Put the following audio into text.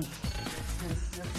Yes, yes.